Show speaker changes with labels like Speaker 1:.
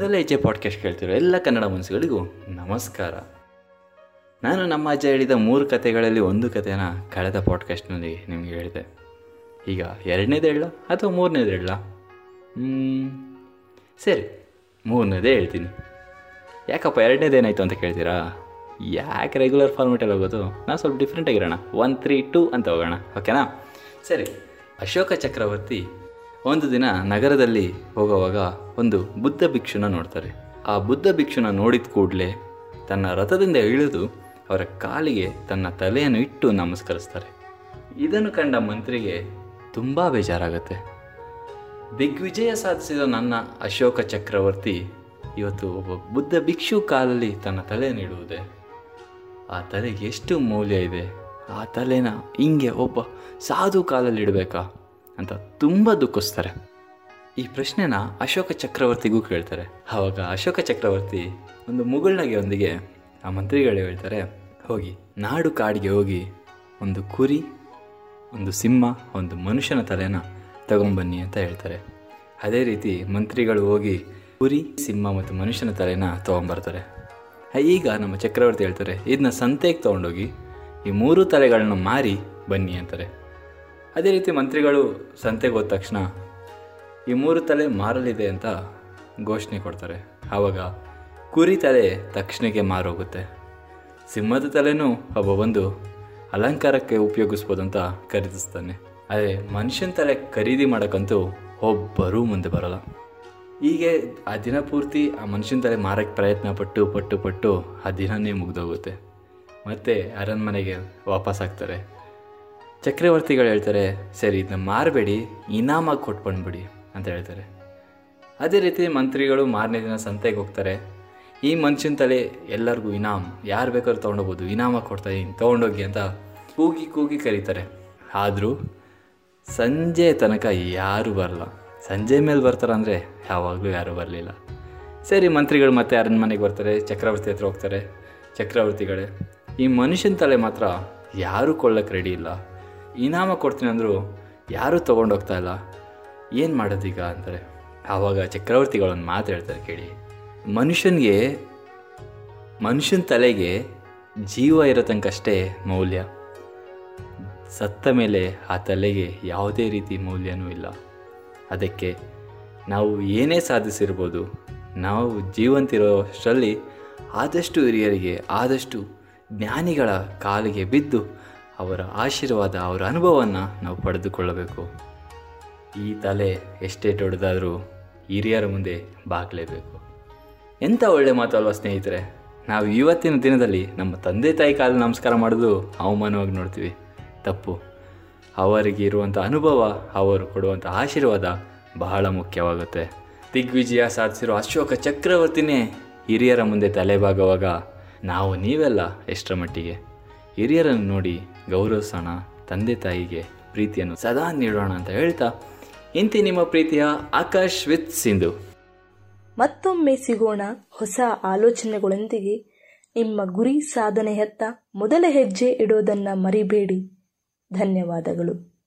Speaker 1: ಹೆಜ್ಜೆ ಪಾಡ್ಕಾಸ್ಟ್ ಕೇಳ್ತಿರೋ ಎಲ್ಲ ಕನ್ನಡ ಮನಸ್ಸುಗಳಿಗೂ ನಮಸ್ಕಾರ. ನಾನು ನಮ್ಮ ಅಜ್ಜ ಹೇಳಿದ ಮೂರು ಕಥೆಗಳಲ್ಲಿ ಒಂದು ಕಥೆನ ಕಳೆದ ಪಾಡ್ಕಾಸ್ಟ್ನಲ್ಲಿ ನಿಮಗೆ ಹೇಳಿದೆ. ಈಗ ಎರಡನೇದು ಹೇಳ ಅಥವಾ ಮೂರನೇದು ಹೇಳ ಸರಿ, ಮೂರನೇದೇ ಹೇಳ್ತೀನಿ. ಯಾಕಪ್ಪ ಎರಡನೇದೇನಾಯಿತು ಅಂತ ಕೇಳ್ತೀರಾ? ಯಾಕೆ ರೆಗ್ಯುಲರ್ ಫಾರ್ಮೆಟಲ್ಲಿ ಹೋಗೋದು? ನಾವು ಸ್ವಲ್ಪ ಡಿಫ್ರೆಂಟಾಗಿರೋಣ ಒನ್ ತ್ರೀ ಟೂ ಅಂತ ಹೋಗೋಣ. ಓಕೆನಾ ಸರಿ, ಅಶೋಕ ಚಕ್ರವರ್ತಿ ಒಂದು ದಿನ ನಗರದಲ್ಲಿ ಹೋಗುವಾಗ ಒಂದು ಬುದ್ಧ ಭಿಕ್ಷುನ ನೋಡ್ತಾರೆ. ಆ ಬುದ್ಧ ಭಿಕ್ಷುನ ನೋಡಿದ ಕೂಡಲೇ ತನ್ನ ರಥದಿಂದ ಇಳಿದು ಅವರ ಕಾಲಿಗೆ ತನ್ನ ತಲೆಯನ್ನು ಇಟ್ಟು ನಮಸ್ಕರಿಸ್ತಾರೆ. ಇದನ್ನು ಕಂಡ ಮಂತ್ರಿಗೆ ತುಂಬ ಬೇಜಾರಾಗತ್ತೆ. ದಿಗ್ವಿಜಯ ಸಾಧಿಸಿದ ನನ್ನ ಅಶೋಕ ಚಕ್ರವರ್ತಿ ಇವತ್ತು ಒಬ್ಬ ಬುದ್ಧ ಭಿಕ್ಷು ಕಾಲಲ್ಲಿ ತನ್ನ ತಲೆಯನ್ನು ಇಡುವುದೇ. ಆ ತಲೆಗೆ ಎಷ್ಟು ಮೌಲ್ಯ ಇದೆ? ಆ ತಲೆನ ಹಿಂಗೆ ಒಬ್ಬ ಸಾಧು ಕಾಲಲ್ಲಿ ಇಡಬೇಕಾ? ಅಂತ ತುಂಬ ದುಃಖಿಸ್ತಾರೆ. ಈ ಪ್ರಶ್ನೆನ ಅಶೋಕ ಚಕ್ರವರ್ತಿಗೂ ಕೇಳ್ತಾರೆ. ಆವಾಗ ಅಶೋಕ ಚಕ್ರವರ್ತಿ ಒಂದು ಮುಗುಳ್ನಗೆಯೊಂದಿಗೆ ಆ ಮಂತ್ರಿಗಳು ಹೇಳ್ತಾರೆ, ಹೋಗಿ, ನಾಡು ಕಾಡಿಗೆ ಹೋಗಿ ಒಂದು ಕುರಿ, ಒಂದು ಸಿಂಹ, ಒಂದು ಮನುಷ್ಯನ ತಲೆನ ತಗೊಂಬನ್ನಿ ಅಂತ ಹೇಳ್ತಾರೆ. ಅದೇ ರೀತಿ ಮಂತ್ರಿಗಳು ಹೋಗಿ ಕುರಿ, ಸಿಂಹ ಮತ್ತು ಮನುಷ್ಯನ ತಲೆನ ತೊಗೊಂಬರ್ತಾರೆ. ಈಗ ನಮ್ಮ ಚಕ್ರವರ್ತಿ ಹೇಳ್ತಾರೆ ಇದನ್ನ ಸಂತೆಗೆ ತೊಗೊಂಡೋಗಿ ಈ ಮೂರು ತಲೆಗಳನ್ನ ಮಾರಿ ಬನ್ನಿ ಅಂತಾರೆ. ಅದೇ ರೀತಿ ಮಂತ್ರಿಗಳು ಸಂತೆಗೆ ಹೋದ ತಕ್ಷಣ ಈ ಮೂರು ತಲೆ ಮಾರಲಿದೆ ಅಂತ ಘೋಷಣೆ ಕೊಡ್ತಾರೆ. ಆವಾಗ ಕುರಿ ತಲೆ ತಕ್ಷಣಕ್ಕೆ ಮಾರೋಗುತ್ತೆ. ಸಿಂಹದ ತಲೆನೂ ಒಬ್ಬ ಒಂದು ಅಲಂಕಾರಕ್ಕೆ ಉಪಯೋಗಿಸ್ಬೋದು ಅಂತ ಖರೀದಿಸ್ತಾನೆ. ಅದೇ ಮನುಷ್ಯನ ತಲೆ ಖರೀದಿ ಮಾಡೋಕ್ಕಂತೂ ಒಬ್ಬರೂ ಮುಂದೆ ಬರಲ್ಲ. ಹೀಗೆ ಆ ದಿನ ಪೂರ್ತಿ ಆ ಮನುಷ್ಯನ ತಲೆ ಮಾರಕ್ಕೆ ಪ್ರಯತ್ನ ಪಟ್ಟು ಪಟ್ಟು ಪಟ್ಟು ಆ ದಿನನೇ ಮುಗ್ದೋಗುತ್ತೆ. ಮತ್ತೆ ಅರಣ್ಮನೆಗೆ ವಾಪಸ್ ಆಗ್ತಾರೆ. ಚಕ್ರವರ್ತಿಗಳು ಹೇಳ್ತಾರೆ, ಸರಿ ಇದನ್ನ ಮಾರಬೇಡಿ ಇನಾಮಾಗಿ ಕೊಟ್ಟು ಅಂತ ಹೇಳ್ತಾರೆ. ಅದೇ ರೀತಿ ಮಂತ್ರಿಗಳು ಮಾರನೇ ದಿನ ಸಂತೆಗೆ ಹೋಗ್ತಾರೆ. ಈ ಮನುಷ್ಯನ ತಲೆ ಎಲ್ಲರಿಗೂ ಇನಾಮ್, ಯಾರು ಬೇಕಾದ್ರೂ ತೊಗೊಂಡೋಗ್ಬೋದು, ಇನಾಮ ಕೊಡ್ತಾ ಇದ್ದೀನಿ ತೊಗೊಂಡೋಗಿ ಅಂತ ಕೂಗಿ ಕೂಗಿ ಕರೀತಾರೆ. ಆದರೂ ಸಂಜೆ ತನಕ ಯಾರೂ ಬರಲ್ಲ. ಸಂಜೆ ಮೇಲೆ ಬರ್ತಾರೆ ಅಂದರೆ ಯಾವಾಗಲೂ ಯಾರೂ ಬರಲಿಲ್ಲ. ಸರಿ, ಮಂತ್ರಿಗಳು ಮತ್ತೆ ಅರಣ್ಮನೆಗೆ ಬರ್ತಾರೆ, ಚಕ್ರವರ್ತಿ ಹತ್ರ ಹೋಗ್ತಾರೆ, ಚಕ್ರವರ್ತಿಗಳೇ. ಈ ಮನುಷ್ಯನ ತಲೆ ಮಾತ್ರ ಯಾರೂ ಕೊಳ್ಳಕ್ಕೆ ರೆಡಿ ಇಲ್ಲ. ಇನಾಮ ಕೊಡ್ತೀನಿ ಅಂದರೂ, ಯಾರೂ ತೊಗೊಂಡೋಗ್ತಾ ಇಲ್ಲ. ಏನು ಮಾಡೋದೀಗ ಅಂತಾರೆ ಆವಾಗ ಚಕ್ರವರ್ತಿಗಳೊಂದು ಮಾತು ಹೇಳ್ತಾರೆ ಕೇಳಿ. ಮನುಷ್ಯನಿಗೆ, ಮನುಷ್ಯನ ತಲೆಗೆ ಜೀವ ಇರೋ ತನಕಷ್ಟೇ ಮೌಲ್ಯ. ಸತ್ತ ಮೇಲೆ ಆ ತಲೆಗೆ ಯಾವುದೇ ರೀತಿ ಮೌಲ್ಯನೂ ಇಲ್ಲ. ಅದಕ್ಕೆ ನಾವು ಏನೇ ಸಾಧಿಸಿರ್ಬೋದು, ನಾವು ಜೀವಂತಿರೋಷ್ಟರಲ್ಲಿ ಆದಷ್ಟು ಹಿರಿಯರಿಗೆ, ಆದಷ್ಟು ಜ್ಞಾನಿಗಳ ಕಾಲಿಗೆ ಬಿದ್ದು ಅವರ ಆಶೀರ್ವಾದ, ಅವರ ಅನುಭವವನ್ನು ನಾವು ಪಡೆದುಕೊಳ್ಳಬೇಕು. ಈ ತಲೆ ಎಷ್ಟೇ ದೊಡ್ಡದಾದರೂ ಹಿರಿಯರ ಮುಂದೆ ಬಾಗಲೇಬೇಕು. ಎಂಥ ಒಳ್ಳೆ ಮಾತು ಅಲ್ವಾ ಸ್ನೇಹಿತರೆ? ನಾವು ಇವತ್ತಿನ ದಿನದಲ್ಲಿ ನಮ್ಮ ತಂದೆ ತಾಯಿ ಕಾಲ ನಮಸ್ಕಾರ ಮಾಡೋದು ಅವಮಾನವಾಗಿ ನೋಡ್ತೀವಿ. ತಪ್ಪು. ಅವರಿಗೆ ಇರುವಂಥ ಅನುಭವ, ಅವರು ಕೊಡುವಂಥ ಆಶೀರ್ವಾದ ಬಹಳ ಮುಖ್ಯವಾಗುತ್ತೆ. ದಿಗ್ವಿಜಯ ಸಾಧಿಸಿರೋ ಅಶೋಕ ಚಕ್ರವರ್ತಿನೇ ಹಿರಿಯರ ಮುಂದೆ ತಲೆಬಾಗುವಾಗ ನಾವು ನೀವೆಲ್ಲ ಎಷ್ಟರ ಮಟ್ಟಿಗೆ ಹಿರಿಯರನ್ನು ನೋಡಿ ಗೌರವಿಸೋಣ, ತಂದೆ ತಾಯಿಗೆ ಪ್ರೀತಿಯನ್ನು ಸದಾ ನೀಡೋಣ ಅಂತ ಹೇಳ್ತಾ, ಇಂತಿ ನಿಮ್ಮ ಪ್ರೀತಿಯ ಆಕಾಶ್ ವಿತ್ ಸಿಂಧು.
Speaker 2: ಮತ್ತೊಮ್ಮೆ ಸಿಗೋಣ ಹೊಸ ಆಲೋಚನೆಗಳೊಂದಿಗೆ. ನಿಮ್ಮ ಗುರಿ ಸಾಧನೆಯತ್ತ ಮೊದಲ ಹೆಜ್ಜೆ ಇಡೋದನ್ನ ಮರಿಬೇಡಿ. ಧನ್ಯವಾದಗಳು.